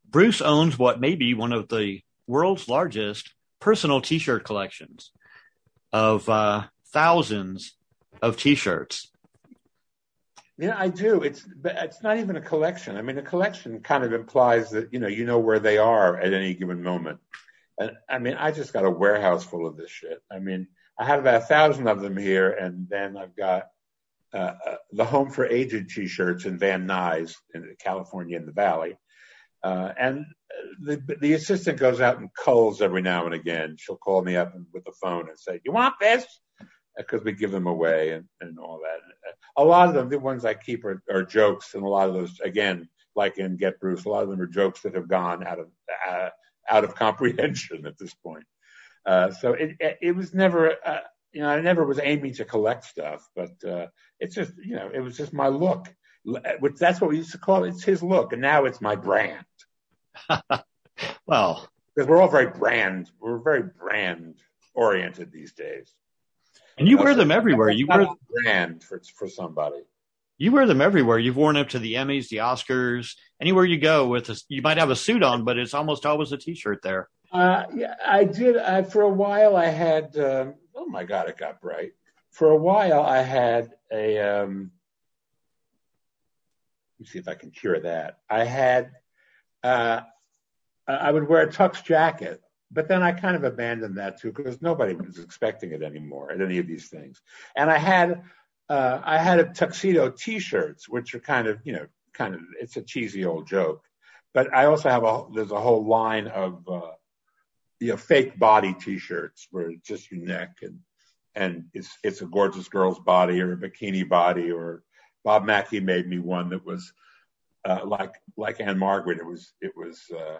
Bruce owns what may be one of the world's largest personal T-shirt collections of uh, thousands of T-shirts. Yeah, I do. It's it's not even a collection. I mean, a collection kind of implies that you know you know where they are at any given moment. And I mean, I just got a warehouse full of this shit. I mean, I have about a thousand of them here, and then I've got uh, uh, the Home for Aged T-shirts in Van Nuys in California in the Valley. Uh, and the, the assistant goes out and culls every now and again. She'll call me up with the phone and say, "You want this?" Because we give them away and, and all that. A lot of them, the ones I keep are, are jokes, and a lot of those, again, like in Get Bruce, a lot of them are jokes that have gone out of uh, out of comprehension at this point. Uh, so it, it was never, uh, you know, I never was aiming to collect stuff, but uh, it's just, you know, it was just my look. Which that's what we used to call it. It's his look, and now it's my brand. [LAUGHS] well, because we're all very brand, we're very brand oriented these days. And you wear them everywhere. You wear brand for for somebody. You wear them everywhere. You've worn them to the Emmys, the Oscars, anywhere you go. With a, you might have a suit on, but it's almost always a T-shirt there. Uh, yeah, I did. I, for a while, I had. Um, oh my God, it got bright. For a while, I had a. Um, let me see if I can cure that. I had. Uh, I would wear a tux jacket, but then I kind of abandoned that too because nobody was expecting it anymore at any of these things. And I had. Uh, I had a tuxedo T-shirts, which are kind of, you know, kind of. It's a cheesy old joke, but I also have a. There's a whole line of uh, you know, fake body T-shirts where it's just your neck and and it's it's a gorgeous girl's body or a bikini body or Bob Mackie made me one that was uh, like like Ann-Margret. It was it was uh,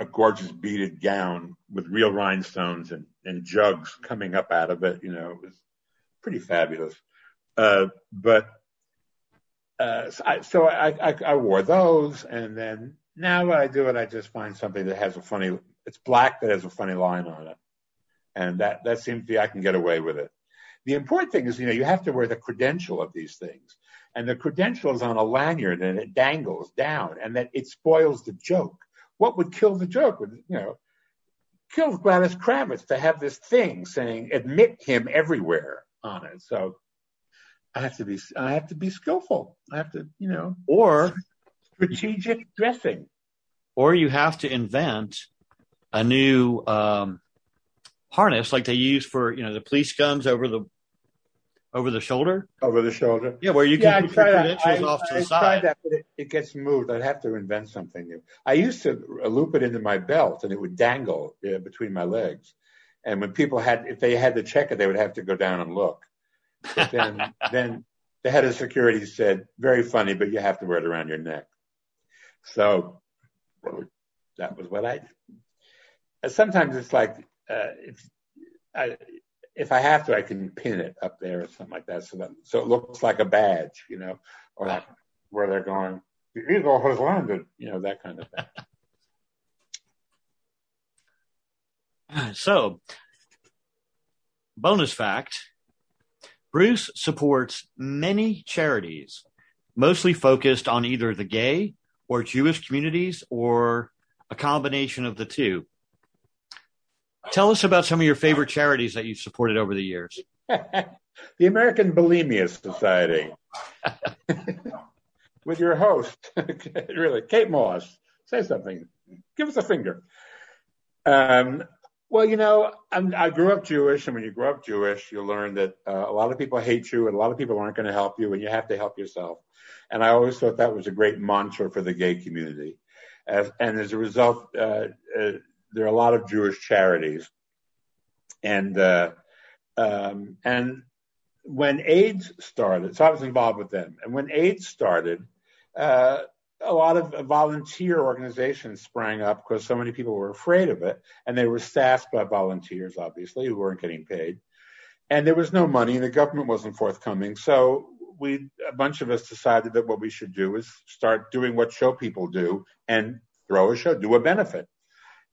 a gorgeous beaded gown with real rhinestones and and jugs coming up out of it. You know, it was pretty fabulous. Uh, but uh, so, I, so I, I, I wore those, and then now when I do it, I just find something that has a funny it's black that has a funny line on it. And that, that seems to be, I can get away with it. The important thing is, you know, you have to wear the credential of these things. And the credential is on a lanyard and it dangles down and that it spoils the joke. What would kill the joke would, you know, kill Gladys Kravitz to have this thing saying admit him everywhere on it. So I have to be, I have to be skillful. I have to, you know, or strategic dressing. Or you have to invent a new um, harness like they use for you know the police guns over the over the shoulder. Over the shoulder. Yeah, where you can yeah, put your credentials I, off to I the side. That, but it, it, gets moved. I'd have to invent something new. I used to loop it into my belt, and it would dangle uh, between my legs. And when people had, if they had to check it, they would have to go down and look. But then, [LAUGHS] then the head of security said, "Very funny, but you have to wear it around your neck." So that was what I did sometimes it's like uh, if I if I have to, I can pin it up there or something like that, so that so it looks like a badge, you know, or like where they're going. The eagle has landed, you know, that kind of thing. So, bonus fact Bruce supports many charities, mostly focused on either the gay or Jewish communities or a combination of the two. Tell us about some of your favorite charities that you've supported over the years. [LAUGHS] the American Bulimia Society, [LAUGHS] with your host, [LAUGHS] really, Kate Moss. Say something. Give us a finger. Um, well, you know, I'm, i grew up Jewish, and when you grow up Jewish, you learn that uh, a lot of people hate you, and a lot of people aren't going to help you, and you have to help yourself. And I always thought that was a great mantra for the gay community. As, and as a result, uh, uh, there are a lot of Jewish charities, and uh, um, and when AIDS started, so I was involved with them, and when AIDS started, uh, a lot of volunteer organizations sprang up because so many people were afraid of it, and they were staffed by volunteers, obviously, who weren't getting paid, and there was no money, and the government wasn't forthcoming, so we a bunch of us decided that what we should do is start doing what show people do and throw a show, do a benefit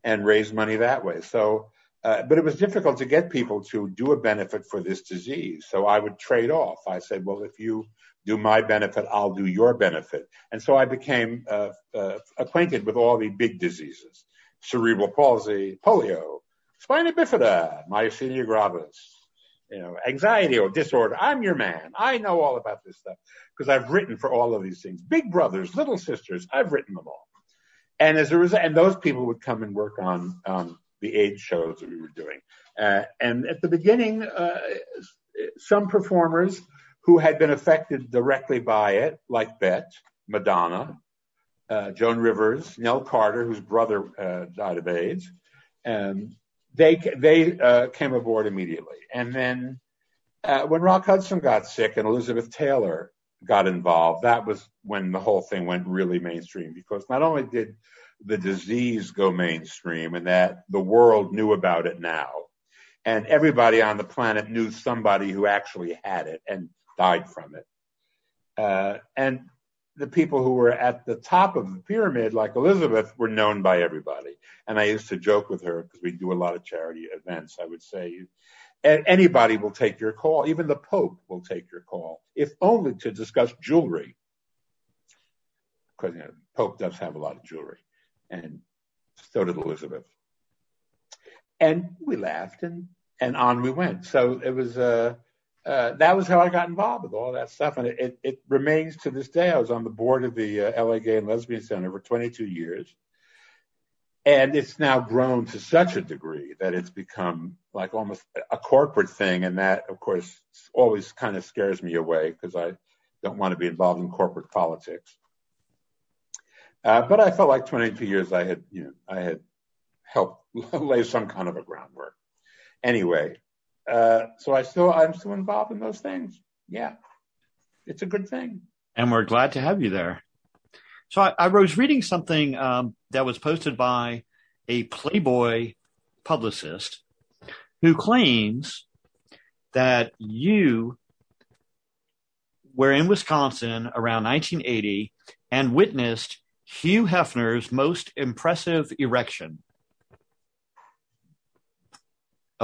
and raise money that way. So, uh, but it was difficult to get people to do a benefit for this disease. So I would trade off. I said, well, if you do my benefit, I'll do your benefit. And so I became uh, uh, acquainted with all the big diseases, cerebral palsy, polio, spina bifida, myasthenia gravis, you know, anxiety or disorder. I'm your man. I know all about this stuff because I've written for all of these things. Big brothers, little sisters, I've written them all. And as a result, and those people would come and work on um, the AIDS shows that we were doing. Uh, and at the beginning, uh, some performers who had been affected directly by it, like Bette, Madonna, uh, Joan Rivers, Nell Carter, whose brother uh, died of AIDS, and they they uh, came aboard immediately. And then uh, when Rock Hudson got sick and Elizabeth Taylor got involved, that was when the whole thing went really mainstream. Because not only did the disease go mainstream and that the world knew about it now, and everybody on the planet knew somebody who actually had it and died from it. Uh, and the people who were at the top of the pyramid, like Elizabeth, were known by everybody. And I used to joke with her because we do a lot of charity events. I would say, anybody will take your call. Even the Pope will take your call, if only to discuss jewelry. Because you know, Pope does have a lot of jewelry, and so did Elizabeth. And we laughed, and and on we went. So it was uh, uh, that was how I got involved with all that stuff, and it, it, it remains to this day. I was on the board of the uh, LA Gay and Lesbian Center for 22 years, and it's now grown to such a degree that it's become like almost a corporate thing, and that, of course, always kind of scares me away because I don't want to be involved in corporate politics. Uh, but I felt like 22 years I had, you know, I had helped [LAUGHS] lay some kind of a groundwork. Anyway, uh, so I still I'm still involved in those things. Yeah, it's a good thing. And we're glad to have you there. So I, I was reading something um, that was posted by a Playboy publicist who claims that you were in Wisconsin around 1980 and witnessed Hugh Hefner's most impressive erection.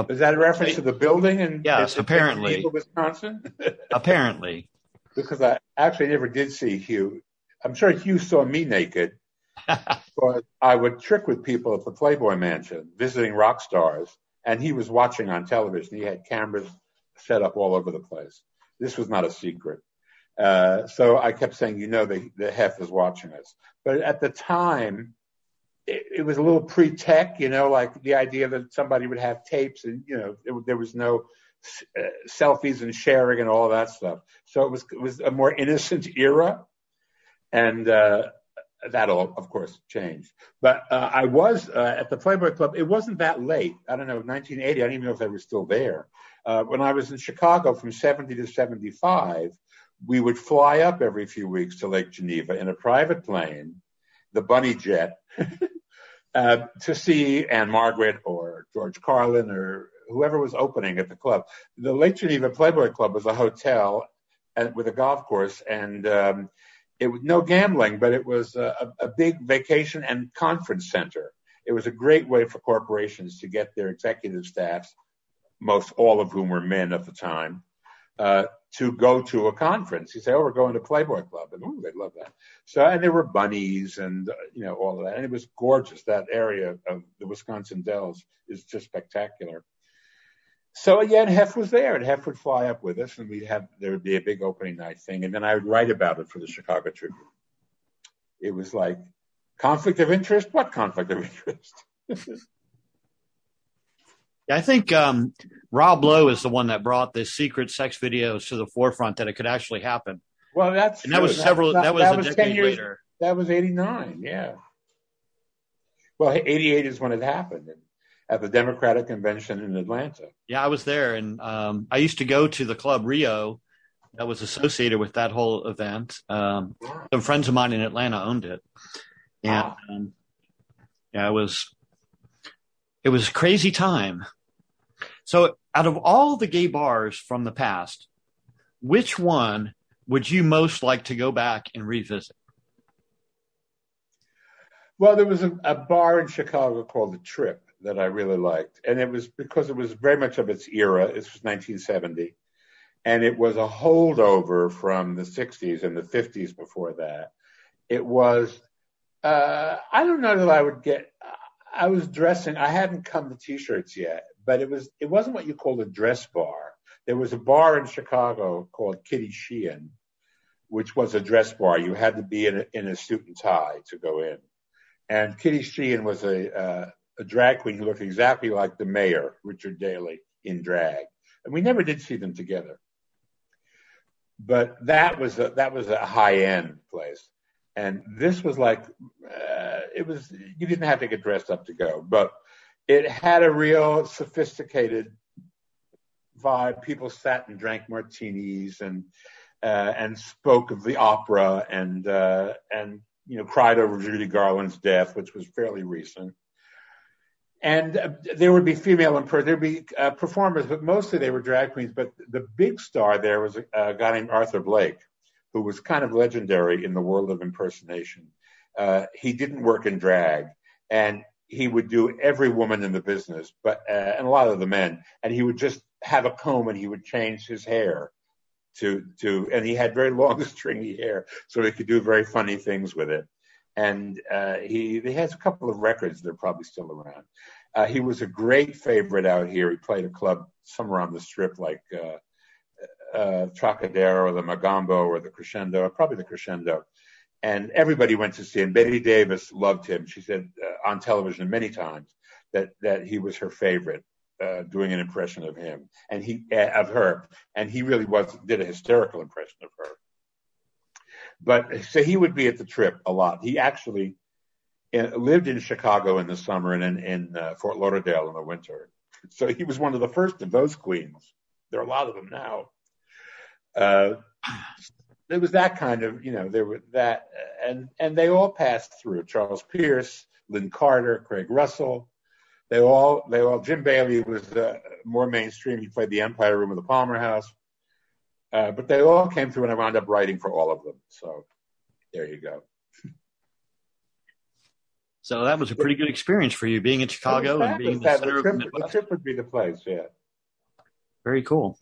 Is that a reference to the building in yes, apparently, in Wisconsin? [LAUGHS] apparently, because I actually never did see Hugh. I'm sure Hugh saw me naked. [LAUGHS] but I would trick with people at the Playboy Mansion, visiting rock stars, and he was watching on television. He had cameras set up all over the place. This was not a secret. Uh, so I kept saying, you know, the, the Hef is watching us. But at the time, it, it, was a little pre-tech, you know, like the idea that somebody would have tapes and, you know, it, there was no uh, selfies and sharing and all that stuff. So it was, it was a more innocent [LAUGHS] era. And, uh, that all, of course, changed. But uh, I was uh, at the Playboy Club. It wasn't that late. I don't know, 1980. I don't even know if they were still there. Uh, when I was in Chicago from 70 to 75, we would fly up every few weeks to Lake Geneva in a private plane, the Bunny Jet, [LAUGHS] uh, to see Ann-Margret or George Carlin or whoever was opening at the club. The Lake Geneva Playboy Club was a hotel and, with a golf course, and um, it was no gambling, but it was a, a big vacation and conference center. It was a great way for corporations to get their executive staffs, most all of whom were men at the time, uh, to go to a conference. You say, "Oh, we're going to Playboy Club," and oh, they love that. So, and there were bunnies and uh, you know all of that, and it was gorgeous. That area of the Wisconsin Dells is just spectacular. So again, Hef was there, and Hef would fly up with us, and we'd have there would be a big opening night thing, and then I would write about it for the Chicago Tribune. It was like conflict of interest. What conflict of interest? [LAUGHS] I think um, Rob Lowe is the one that brought the secret sex videos to the forefront that it could actually happen. Well, that's and that was several. That, that was that a was decade years, later. That was eighty nine. Yeah. Well, eighty eight is when it happened at the Democratic Convention in Atlanta. Yeah, I was there, and um, I used to go to the Club Rio that was associated with that whole event. Um, some friends of mine in Atlanta owned it, and wow. um, yeah, it was it was a crazy time. So, out of all the gay bars from the past, which one would you most like to go back and revisit? Well, there was a, a, bar in Chicago called The Trip that I really liked. And it was because it was very much of its era. This was 1970. And it was a holdover from the 60s and the 50s before that. It was, uh, I don't know that I would get, I was dressing, I hadn't come to t shirts yet but it was it wasn't what you call a dress bar. There was a bar in Chicago called Kitty Sheon, which was a dress bar. You had to be in a, in a suit and tie to go in. And Kitty Sheon was a uh, a drag queen who looked exactly like the mayor, Richard Daley, in drag. And we never did see them together. but that was a, that was a high end place, and this was like uh, it was. You didn't have to get dressed up to go, but it had a real sophisticated vibe. People sat and drank martinis and uh, and spoke of the opera and uh, and you know cried over Judy Garland's death, which was fairly recent and uh, there would be female and there'd be uh, performers, but mostly they were drag queens. But the big star there was a, a, guy named Arthur Blake, who was kind of legendary in the world of impersonation. Uh, he didn't work in drag, and he would do every woman in the business, but uh, and a lot of the men, and he would just have a comb and he would change his hair to to, and he had very long [LAUGHS] stringy hair, so he could do very funny things with it and uh, he, he has a couple of records that are probably still around. Uh, he was a great favorite out here. He played a club somewhere on the strip like uh, uh, Trocadero or the Mocambo or the Crescendo, probably the Crescendo. And everybody went to see him. Bette Davis loved him. She said uh, on television many times that, that he was her favorite. Uh, doing an impression of him and he of her, and he really was did a hysterical impression of her. But so he would be at the trip a lot. He actually lived in Chicago in the summer and in, in uh, Fort Lauderdale in the winter. So he was one of the first of those queens. There are a lot of them now. Uh, there was that kind of, you know, there were that, and and they all passed through. Charles Pierce, Lynne Carter, Craig Russell. They all, they all. Jim Bailey was uh, more mainstream. He played the Empire Room of the Palmer House. Uh, but they all came through, and I wound up writing for all of them. So there you go. So that was a pretty good experience for you, being in Chicago and being the center the trip, of the Midwest. The trip would be the place, yeah. Very cool.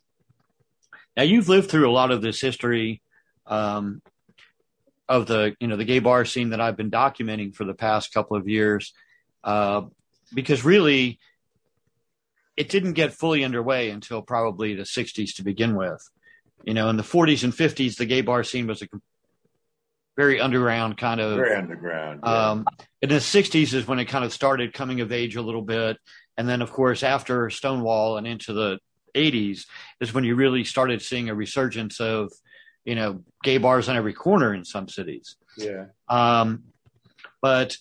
Now you've lived through a lot of this history um, of the you know the gay bar scene that I've been documenting for the past couple of years, uh, because really it didn't get fully underway until probably the '60s to begin with. You know, in the 40s and 50s, the gay bar scene was a very underground kind of. Very underground. Yeah. Um, in the 60s is when it kind of started coming of age a little bit. And then, of course, after Stonewall and into the 80s is when you really started seeing a resurgence of, you know, gay bars on every corner in some cities. Yeah. Um, but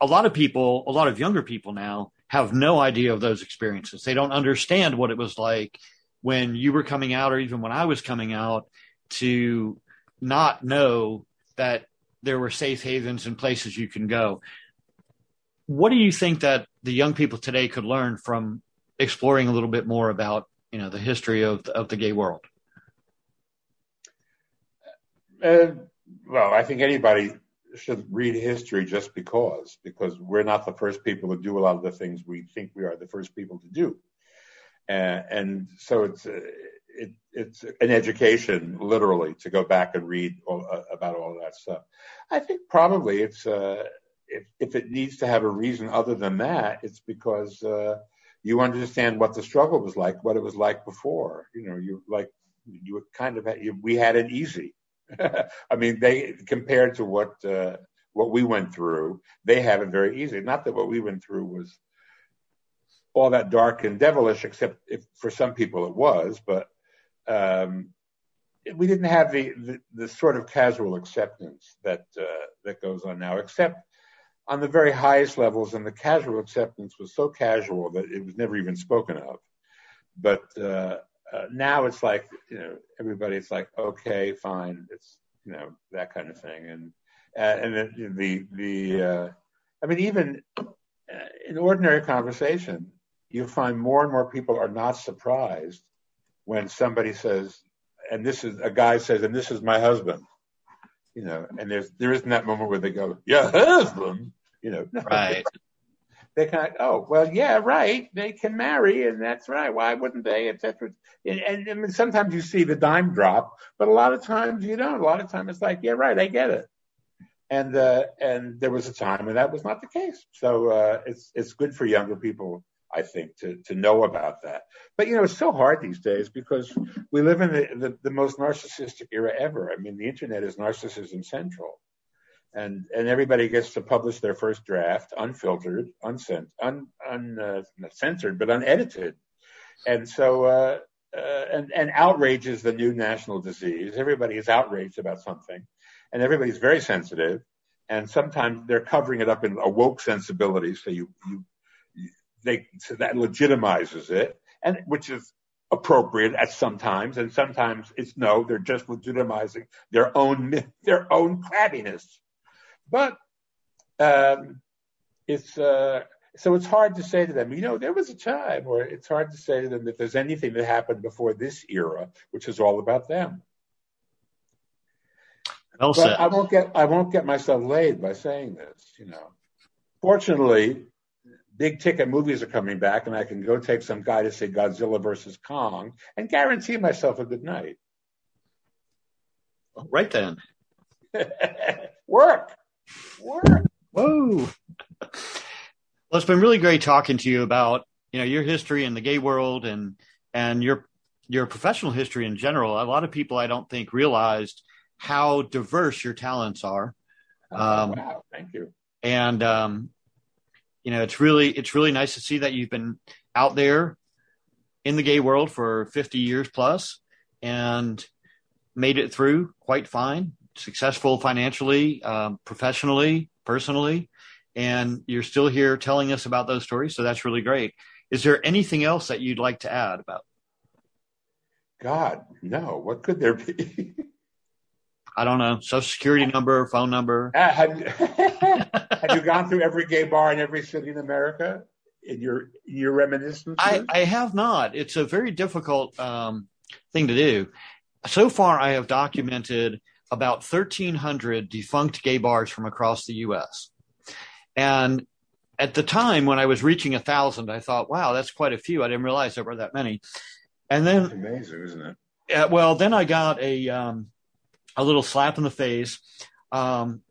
a lot of people, a lot of younger people now have no idea of those experiences. They don't understand what it was like when you were coming out or even when I was coming out to not know that there were safe havens and places you can go. What do you think that the young people today could learn from exploring a little bit more about, you know, the history of of the gay world? Uh, well, I think anybody should read history just because, because we're not the first people to do a lot of the things we think we are the first people to do and, and so it's it, it's an education, literally, to go back and read all, uh, about all that stuff. I think probably it's uh, if if it needs to have a reason other than that, it's because uh, you understand what the struggle was like, what it was like before. You know, you like you kind of had, you, we had it easy. [LAUGHS] I mean, they compared to what uh, what we went through, they have it very easy. Not that what we went through was all that dark and devilish, except if for some people it was, but um, we didn't have the, the, the, sort of casual acceptance that uh, that goes on now, except on the very highest levels, and the casual acceptance was so casual that it was never even spoken of. But uh, uh, now it's like you know everybody's like okay, fine, it's you know that kind of thing, and uh, and the the, the uh, I mean even uh, in ordinary conversation, you find more and more people are not surprised when somebody says, and this is a guy says, and this is my husband, you know, and there's there isn't that moment where they go, your husband, you know, right. [LAUGHS] they kind of, oh, well, yeah, right. They can marry, and that's right. Why wouldn't they? Etc. And, and, and sometimes you see the dime drop, but a lot of times you don't. A lot of times it's like, yeah, right, I get it. And uh, and there was a time when that was not the case. So uh, it's it's good for younger people I think, to, to know about that. But, you know, it's so hard these days because we live in the, the, most narcissistic era ever. I mean, the internet is narcissism central. And, and everybody gets to publish their first draft, unfiltered, uncent, un, un, uh, but unedited. And so, uh, uh, and, and outrage is the new national disease. Everybody is outraged about something, and everybody's very sensitive. And sometimes they're covering it up in a woke sensibility, so you, you they so that legitimizes it, and which is appropriate at sometimes, and sometimes it's no, they're just legitimizing their own [LAUGHS] their own crabbiness. But um, it's uh, so it's hard to say to them, you know, there was a time where it's hard to say to them that there's anything that happened before this era, which is all about them. Well but I won't get I won't get myself laid by saying this, you know. Fortunately, big ticket movies are coming back, and I can go take some guy to see Godzilla versus Kong and guarantee myself a good night. Right then. [LAUGHS] Work. Work. Whoa. Well, it's been really great talking to you about you know your history in the gay world and and your your professional history in general. A lot of people I don't think realized how diverse your talents are. Oh, um, wow, thank you. And um, you know, it's really it's really nice to see that you've been out there in the gay world for 50 years plus and made it through quite fine, successful financially, um, professionally, personally and you're still here telling us about those stories. So that's really great. Is there anything else that you'd like to add about? God, no. What could there be? [LAUGHS] I don't know. Social security number, phone number. [LAUGHS] Uh, have, you, [LAUGHS] have, you, gone through every gay bar in every city in America in your in your reminiscence? I, I have not. It's a very difficult um, thing to do. So far, I have documented about 1,300 defunct gay bars from across the U.S. And at the time when I was reaching a thousand, I thought, wow, that's quite a few. I didn't realize there were that many. And then that's amazing, isn't it? Yeah, well, then I got a um, a little slap in the face. Um,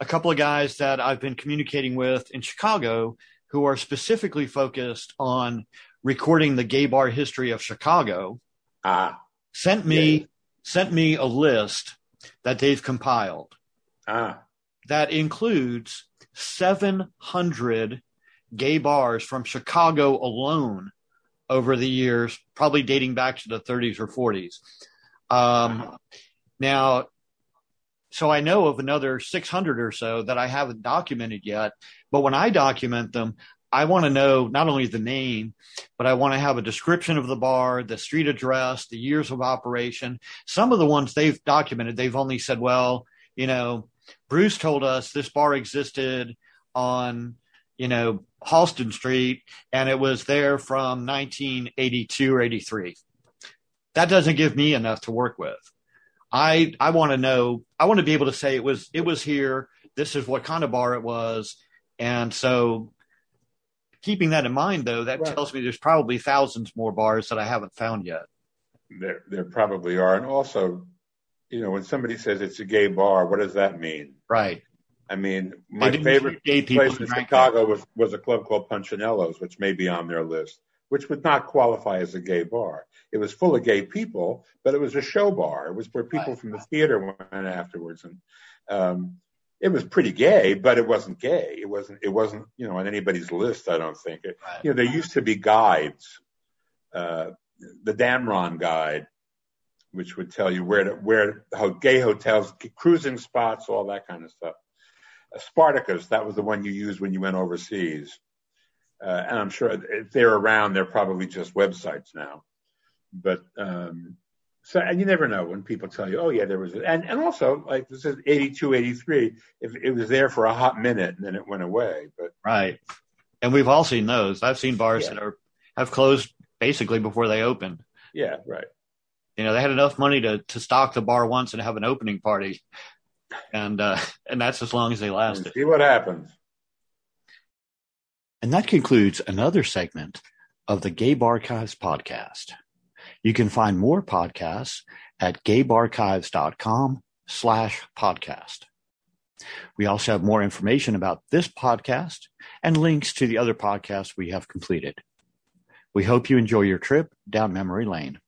a couple of guys that I've been communicating with in Chicago who are specifically focused on recording the gay bar history of Chicago ah. sent me yeah. sent me a list that they've compiled. Ah. That includes 700 gay bars from Chicago alone over the years, probably dating back to the 30s or 40s. Um, now, so I know of another 600 or so that I haven't documented yet. But when I document them, I want to know not only the name, but I want to have a description of the bar, the street address, the years of operation. Some of the ones they've documented, they've only said, well, you know, Bruce told us this bar existed on, you know, Halsted Street and it was there from 1982 or 83. That doesn't give me enough to work with. I I want to know, I want to be able to say it was it was here, this is what kind of bar it was. And so keeping that in mind though, that right. tells me there's probably thousands more bars that I haven't found yet. There there probably are. And also you know, when somebody says it's a gay bar, what does that mean? Right. I mean, my favorite gay place in Chicago was, was a club called Punchinello's, which may be on their list, which would not qualify as a gay bar. It was full of gay people, but it was a show bar. It was where people from the theater went afterwards, and um, it was pretty gay, but it wasn't gay. It wasn't. It wasn't. You know, on anybody's list. I don't think. You know, there used to be guides. Uh, the Damron guide which would tell you where to, where how gay hotels, cruising spots, all that kind of stuff. Uh, Spartacus, that was the one you used when you went overseas. Uh, and I'm sure if they're around, they're probably just websites now. But um, so, and you never know when people tell you, oh yeah, there was, a, and and also like this is 82, 83. If it was there for a hot minute and then it went away, but right. And we've all seen those. I've seen bars yeah. that are have closed basically before they opened. Yeah, right. You know, they had enough money to to stock the bar once and have an opening party, and uh, and that's as long as they lasted. See what happens. And that concludes another segment of the Gay Archives podcast. You can find more podcasts at gaybarchives.com slash podcast. We also have more information about this podcast and links to the other podcasts we have completed. We hope you enjoy your trip down memory lane.